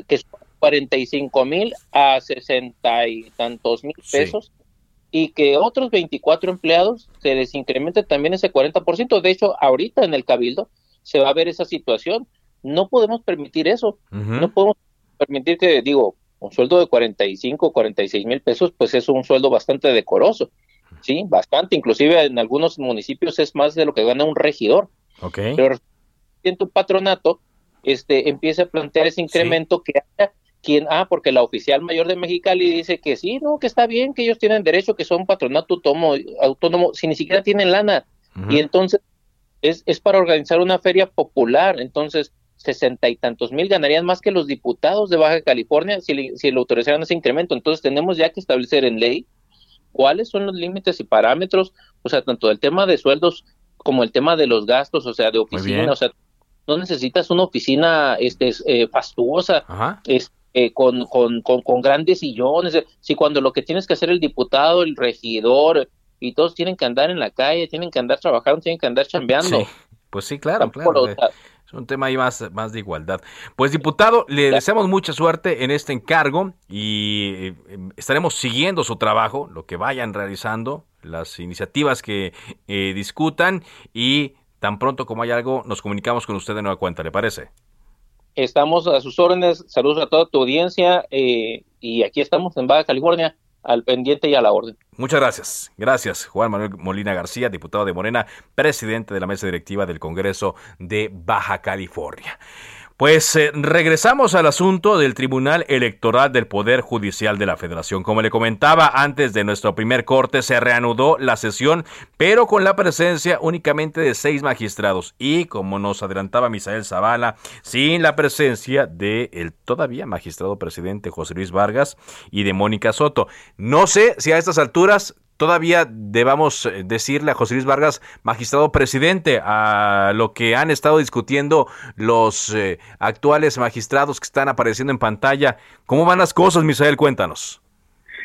que es 45 mil a 60 y tantos mil pesos, y que otros 24 empleados se les incremente también ese 40%. De hecho, ahorita en el Cabildo se va a ver esa situación. No podemos permitir eso. No podemos permitir que, digo, un sueldo de 45, 46 mil pesos, pues es un sueldo bastante decoroso. Sí, bastante. Inclusive en algunos municipios es más de lo que gana un regidor. Okay. Pero en tu patronato este, empieza a plantear ese incremento que haya quien, ah, porque la oficial mayor de Mexicali dice que sí, no, que está bien, que ellos tienen derecho, que son patronato autónomo, autónomo si ni siquiera tienen lana. Y entonces es, es para organizar una feria popular. Entonces, sesenta y tantos mil ganarían más que los diputados de Baja California si si le autorizaran ese incremento. Entonces, tenemos ya que establecer en ley cuáles son los límites y parámetros, o sea, tanto el tema de sueldos como el tema de los gastos, o sea, de oficina, o sea, no necesitas una oficina este, eh, fastuosa, eh, con, con, con, grandes sillones, si cuando lo que tienes que hacer el diputado, el regidor, y todos tienen que andar en la calle, tienen que andar trabajando, tienen que andar chambeando. Pues sí, claro, claro. Es un tema ahí más, más de igualdad. Pues diputado, le deseamos mucha suerte en este encargo y eh, estaremos siguiendo su trabajo, lo que vayan realizando, las iniciativas que eh, discutan y tan pronto como hay algo nos comunicamos con usted de nueva cuenta, ¿le parece? Estamos a sus órdenes, saludos a toda tu audiencia eh, y aquí estamos en Baja California al pendiente y a la orden. Muchas gracias. Gracias, Juan Manuel Molina García, diputado de Morena, presidente de la mesa directiva del Congreso de Baja California. Pues eh, regresamos al asunto del Tribunal Electoral del Poder Judicial de la Federación. Como le comentaba antes de nuestro primer corte, se reanudó la sesión, pero con la presencia únicamente de seis magistrados y, como nos adelantaba Misael Zavala, sin la presencia de el todavía magistrado presidente José Luis Vargas y de Mónica Soto. No sé si a estas alturas todavía debamos eh, decirle a José Luis Vargas, magistrado presidente, a lo que han estado discutiendo los eh, actuales magistrados que están apareciendo en pantalla. ¿Cómo van las cosas, Misael? Cuéntanos.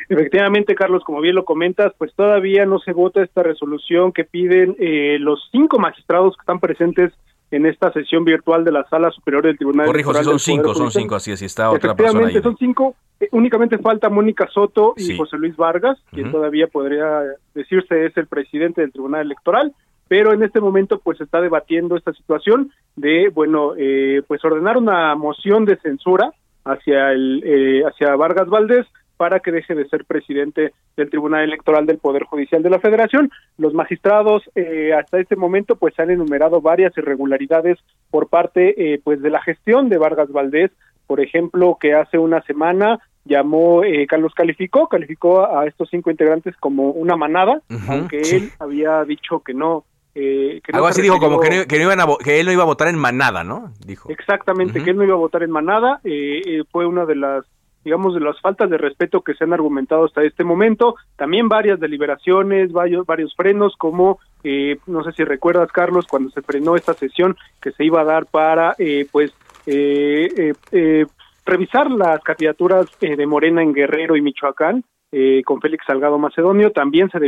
Efectivamente, Carlos, como bien lo comentas, pues todavía no se vota esta resolución que piden eh, los cinco magistrados que están presentes en esta sesión virtual de la Sala Superior del Tribunal Corrijo, si son cinco, son cinco, así es, está otra persona ahí. son cinco, eh, únicamente falta Mónica Soto y José Luis Vargas, quien todavía podría decirse es el presidente del Tribunal Electoral, pero en este momento pues se está debatiendo esta situación de, bueno, eh, pues ordenar una moción de censura hacia el eh, hacia Vargas Valdés para que deje de ser presidente del Tribunal Electoral del Poder Judicial de la Federación. Los magistrados eh, hasta este momento pues han enumerado varias irregularidades por parte eh, pues de la gestión de Vargas Valdés, por ejemplo, que hace una semana llamó, eh, Carlos calificó, calificó a estos cinco integrantes como una manada, aunque él había dicho que no. Eh, que Algo así dijo como que, no, que, iban que él no iba a votar en manada, ¿no? Dijo. Exactamente, que él no iba a votar en manada, eh, eh, fue una de las digamos, de las faltas de respeto que se han argumentado hasta este momento, también varias deliberaciones, varios, varios frenos, como, eh, no sé si recuerdas, Carlos, cuando se frenó esta sesión que se iba a dar para, eh, pues, eh, eh, revisar las candidaturas eh, de Morena en Guerrero y Michoacán eh, con Félix Salgado Macedonio. También se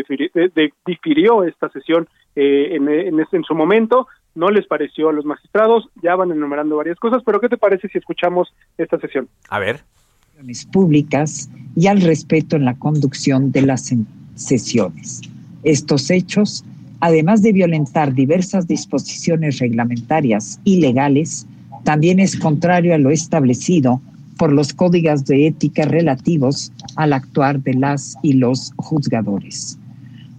difirió, esta sesión eh, en, en, en, su momento. No les pareció a los magistrados. Ya van enumerando varias cosas, pero ¿qué te parece si escuchamos esta sesión? A ver. Públicas y al respeto en la conducción de las sesiones. Estos hechos, además de violentar diversas disposiciones reglamentarias y legales, también es contrario a lo establecido por los códigos de ética relativos al actuar de las y los juzgadores.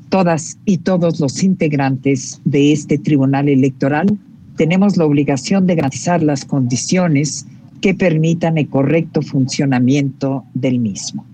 Todas y todos los integrantes de este tribunal electoral tenemos la obligación de garantizar las condiciones que permitan el correcto funcionamiento del mismo.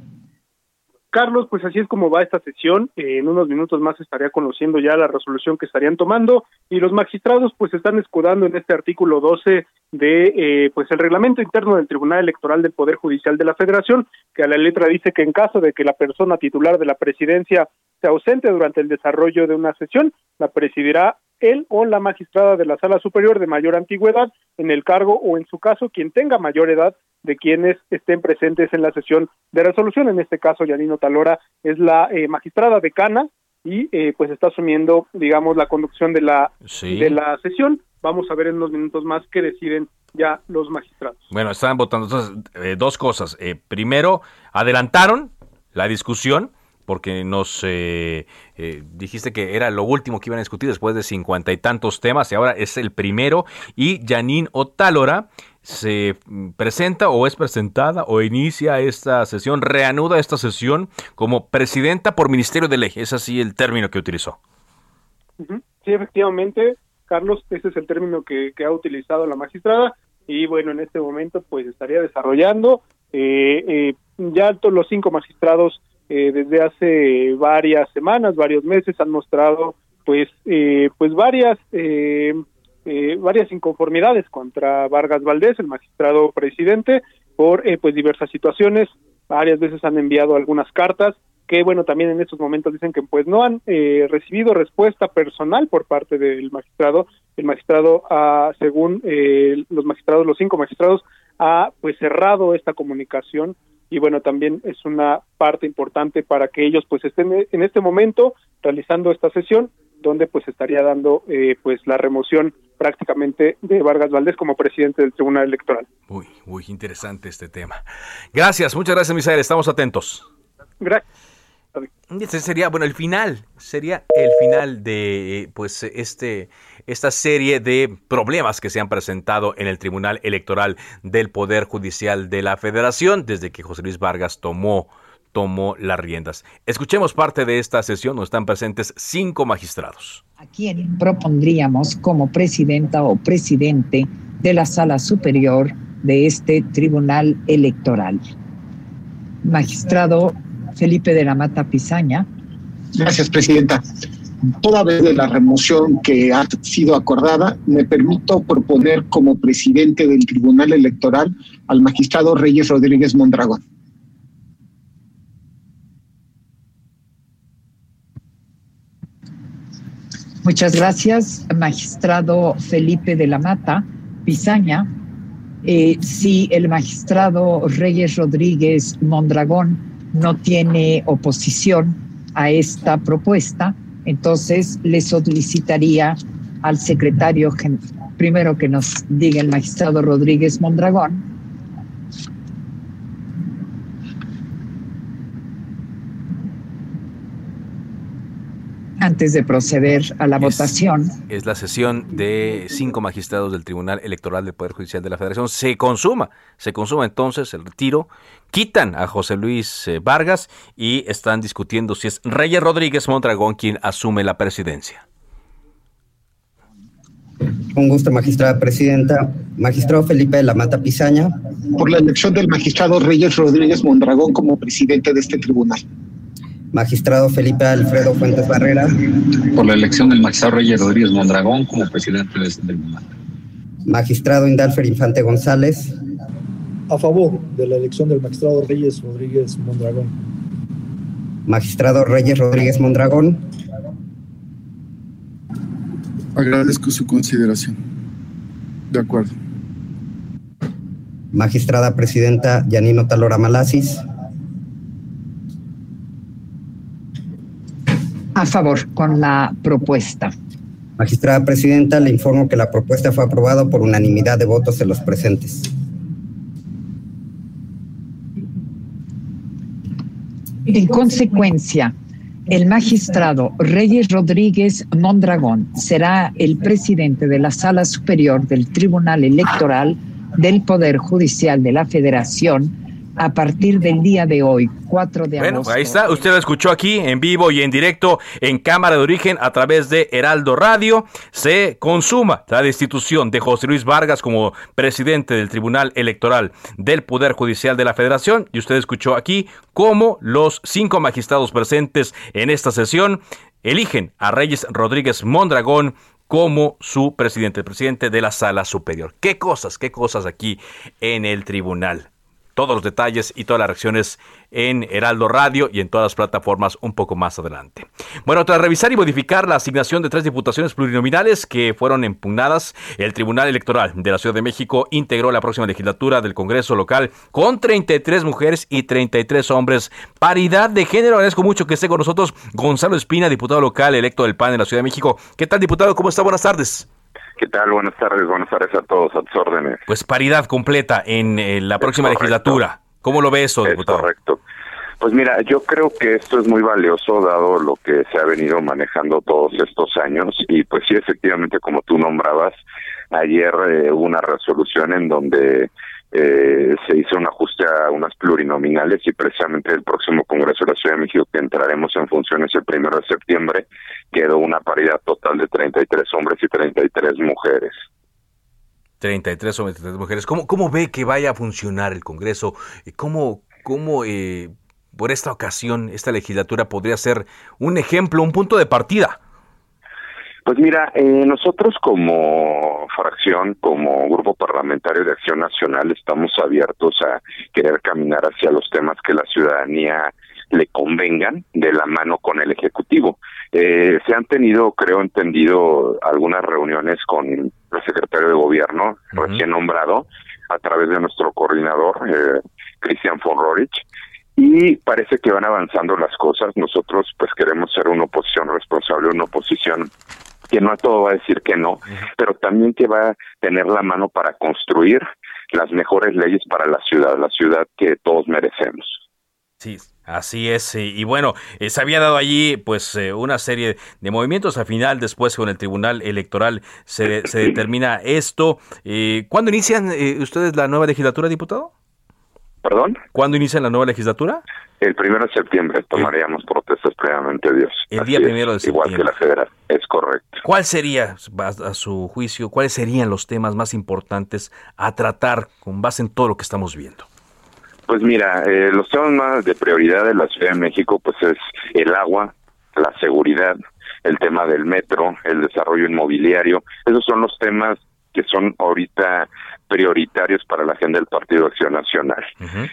Carlos, pues así es como va esta sesión. Eh, en unos minutos más estaría conociendo ya la resolución que estarían tomando y los magistrados pues están escudando en este artículo 12 de eh, pues el reglamento interno del Tribunal Electoral del Poder Judicial de la Federación, que a la letra dice que en caso de que la persona titular de la presidencia se ausente durante el desarrollo de una sesión, la presidirá él o la magistrada de la sala superior de mayor antigüedad en el cargo o en su caso quien tenga mayor edad de quienes estén presentes en la sesión de resolución. En este caso, Yanino Talora es la eh, magistrada decana y eh, pues está asumiendo, digamos, la conducción de la, de la sesión. Vamos a ver en unos minutos más qué deciden ya los magistrados. Bueno, estaban votando entonces eh, dos cosas. primero, adelantaron la discusión porque nos eh, eh, dijiste que era lo último que iban a discutir después de cincuenta y tantos temas y ahora es el primero y Janine Otálora se presenta o es presentada o inicia esta sesión, reanuda esta sesión como presidenta por Ministerio de Ley. Es así el término que utilizó. Sí, efectivamente, Carlos, ese es el término que, ha utilizado la magistrada y bueno, en este momento pues estaría desarrollando. Eh, ya todos los cinco magistrados eh, desde hace varias semanas, varios meses han mostrado pues eh, pues varias eh, varias inconformidades contra Vargas Valdés, el magistrado presidente, por pues diversas situaciones. Varias veces han enviado algunas cartas que bueno también en estos momentos dicen que pues no han recibido respuesta personal por parte del magistrado. El magistrado, ha, según los magistrados, los cinco magistrados, ha pues cerrado esta comunicación y bueno, también es una parte importante para que ellos pues estén en este momento realizando esta sesión donde pues estaría dando eh, pues la remoción prácticamente de Vargas Valdés como presidente del Tribunal Electoral. Uy, muy interesante este tema. Gracias, muchas gracias Misael, estamos atentos. Gracias. Este sería, bueno, el final, sería el final de pues este esta serie de problemas que se han presentado en el Tribunal Electoral del Poder Judicial de la Federación desde que José Luis Vargas tomó tomó las riendas. Escuchemos parte de esta sesión donde están presentes cinco magistrados. ¿A quién propondríamos como presidenta o presidente de la Sala Superior de este Tribunal Electoral? Magistrado Felipe de la Mata Pizaña. Gracias, Presidenta. Toda vez de la remoción que ha sido acordada, me permito proponer como presidente del Tribunal Electoral al magistrado Reyes Rodríguez Mondragón. Muchas gracias, magistrado Felipe de la Mata Pizaña. Eh, si el magistrado Reyes Rodríguez Mondragón no tiene oposición a esta propuesta, entonces le solicitaría al secretario, primero que nos diga el magistrado Rodríguez Mondragón, Antes de proceder a la votación. Es la sesión de cinco magistrados del Tribunal Electoral del Poder Judicial de la Federación. Se consuma, se consuma entonces el retiro, quitan a José Luis eh, Vargas y están discutiendo si es Reyes Rodríguez Mondragón quien asume la presidencia. Un gusto, magistrada presidenta. Magistrado Felipe de la Mata Pizaña. Por la elección del magistrado Reyes Rodríguez Mondragón como presidente de este tribunal. Magistrado Felipe Alfredo Fuentes Barrera. Por la elección del magistrado Reyes Rodríguez Mondragón como presidente de este tribunal. Magistrado Indalfer Infante González. A favor de la elección del magistrado Reyes Rodríguez Mondragón. Magistrado Reyes Rodríguez Mondragón. Agradezco su consideración. De acuerdo. Magistrada Presidenta Yanino Talora Malasis. A favor, con la propuesta. Magistrada Presidenta, le informo que la propuesta fue aprobada por unanimidad de votos de los presentes. En consecuencia, el magistrado Reyes Rodríguez Mondragón será el presidente de la Sala Superior del Tribunal Electoral del Poder Judicial de la Federación a partir del día de hoy, 4 de bueno, agosto. ahí está, usted lo escuchó aquí en vivo y en directo en Cámara de Origen a través de Heraldo Radio. Se consuma la destitución de José Luis Vargas como presidente del Tribunal Electoral del Poder Judicial de la Federación y usted escuchó aquí cómo los cinco magistrados presentes en esta sesión eligen a Reyes Rodríguez Mondragón como su presidente, el presidente de la Sala Superior. ¿Qué cosas, qué cosas aquí en el tribunal? Todos los detalles y todas las reacciones en Heraldo Radio y en todas las plataformas un poco más adelante. Bueno, tras revisar y modificar la asignación de tres diputaciones plurinominales que fueron impugnadas, el Tribunal Electoral de la Ciudad de México integró la próxima legislatura del Congreso local con 33 mujeres y 33 hombres. Paridad de género. Agradezco mucho que esté con nosotros Gonzalo Espina, diputado local electo del PAN en la Ciudad de México. ¿Qué tal, diputado? ¿Cómo está? Buenas tardes. ¿Qué tal? Buenas tardes, buenas tardes a todos, a tus órdenes. Pues paridad completa en eh, la próxima legislatura. ¿Cómo lo ve eso, diputado? correcto. Pues mira, yo creo que esto es muy valioso dado lo que se ha venido manejando todos estos años y pues sí, efectivamente, como tú nombrabas, ayer eh, hubo una resolución en donde eh, se hizo un ajuste a unas plurinominales y precisamente el próximo Congreso de la Ciudad de México que entraremos en funciones el primero de septiembre quedó una paridad total de 33 hombres y 33 mujeres. 33 hombres y 33 mujeres. ¿Cómo, ¿Cómo ve que vaya a funcionar el Congreso? ¿Cómo, cómo eh, por esta ocasión esta legislatura podría ser un ejemplo, un punto de partida? Pues mira, eh, nosotros como fracción, como grupo parlamentario de Acción Nacional, estamos abiertos a querer caminar hacia los temas que la ciudadanía le convengan de la mano con el Ejecutivo. Eh, se han tenido, creo, entendido algunas reuniones con el secretario de Gobierno recién nombrado a través de nuestro coordinador, eh, Cristian von Rorich, y parece que van avanzando las cosas. Nosotros pues queremos ser una oposición responsable, una oposición que no a todo va a decir que no, pero también que va a tener la mano para construir las mejores leyes para la ciudad, la ciudad que todos merecemos. Sí, así es. Y, bueno, eh, se había dado allí pues eh, una serie de movimientos. Al final, después con el Tribunal Electoral se, se determina esto. Eh, ¿Cuándo inician ustedes la nueva legislatura, diputado? ¿Perdón? ¿Cuándo inician la nueva legislatura? El primero de septiembre tomaríamos protestas previamente Dios. El Así día primero de septiembre. Igual que la federal, es correcto. ¿Cuál sería, a, a su juicio, cuáles serían los temas más importantes a tratar con base en todo lo que estamos viendo? Pues mira, eh, los temas más de prioridad de la Ciudad de México pues es el agua, la seguridad, el tema del metro, el desarrollo inmobiliario. Esos son los temas que son ahorita prioritarios para la agenda del Partido Acción Nacional.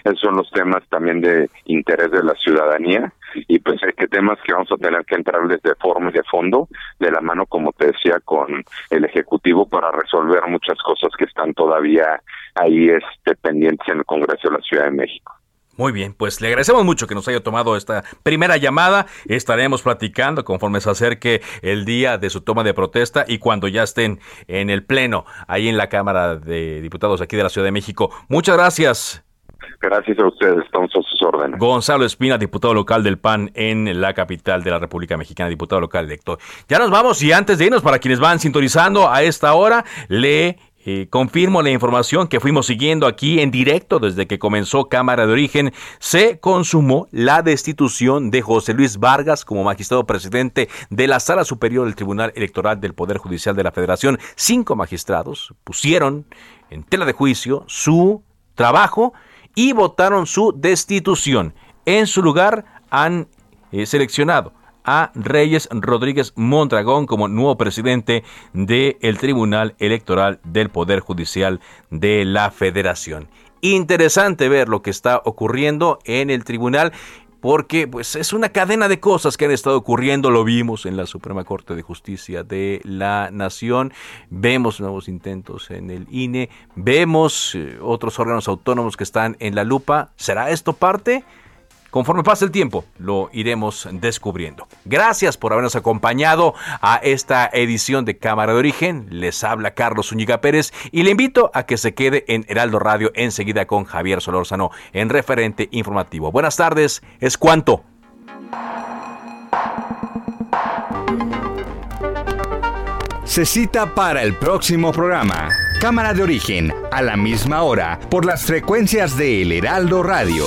Esos son los temas también de interés de la ciudadanía y pues hay que temas que vamos a tener que entrarles de forma y de fondo, de la mano, como te decía, con el Ejecutivo para resolver muchas cosas que están todavía ahí este, pendientes en el Congreso de la Ciudad de México. Muy bien, pues le agradecemos mucho que nos haya tomado esta primera llamada. Estaremos platicando conforme se acerque el día de su toma de protesta y cuando ya estén en el Pleno, ahí en la Cámara de Diputados aquí de la Ciudad de México. Muchas gracias. Gracias a ustedes, estamos a sus órdenes. Gonzalo Espina, diputado local del PAN en la capital de la República Mexicana, diputado local electo. Ya nos vamos y antes de irnos, para quienes van sintonizando a esta hora, le eh, confirmo la información que fuimos siguiendo aquí en directo desde que comenzó Cámara de Origen. Se consumó la destitución de José Luis Vargas como magistrado presidente de la Sala Superior del Tribunal Electoral del Poder Judicial de la Federación. Cinco magistrados pusieron en tela de juicio su trabajo y votaron su destitución. En su lugar han eh, seleccionado a Reyes Rodríguez Mondragón como nuevo presidente del Tribunal Electoral del Poder Judicial de la Federación. Interesante ver lo que está ocurriendo en el tribunal porque pues es una cadena de cosas que han estado ocurriendo, lo vimos en la Suprema Corte de Justicia de la Nación, vemos nuevos intentos en el INE, vemos eh, otros órganos autónomos que están en la lupa, ¿será esto parte? Conforme pase el tiempo, lo iremos descubriendo. Gracias por habernos acompañado a esta edición de Cámara de Origen. Les habla Carlos Zúñiga Pérez y le invito a que se quede en Heraldo Radio enseguida con Javier Solórzano en referente informativo. Buenas tardes, es cuanto. Se cita para el próximo programa. Cámara de Origen, a la misma hora, por las frecuencias de El Heraldo Radio.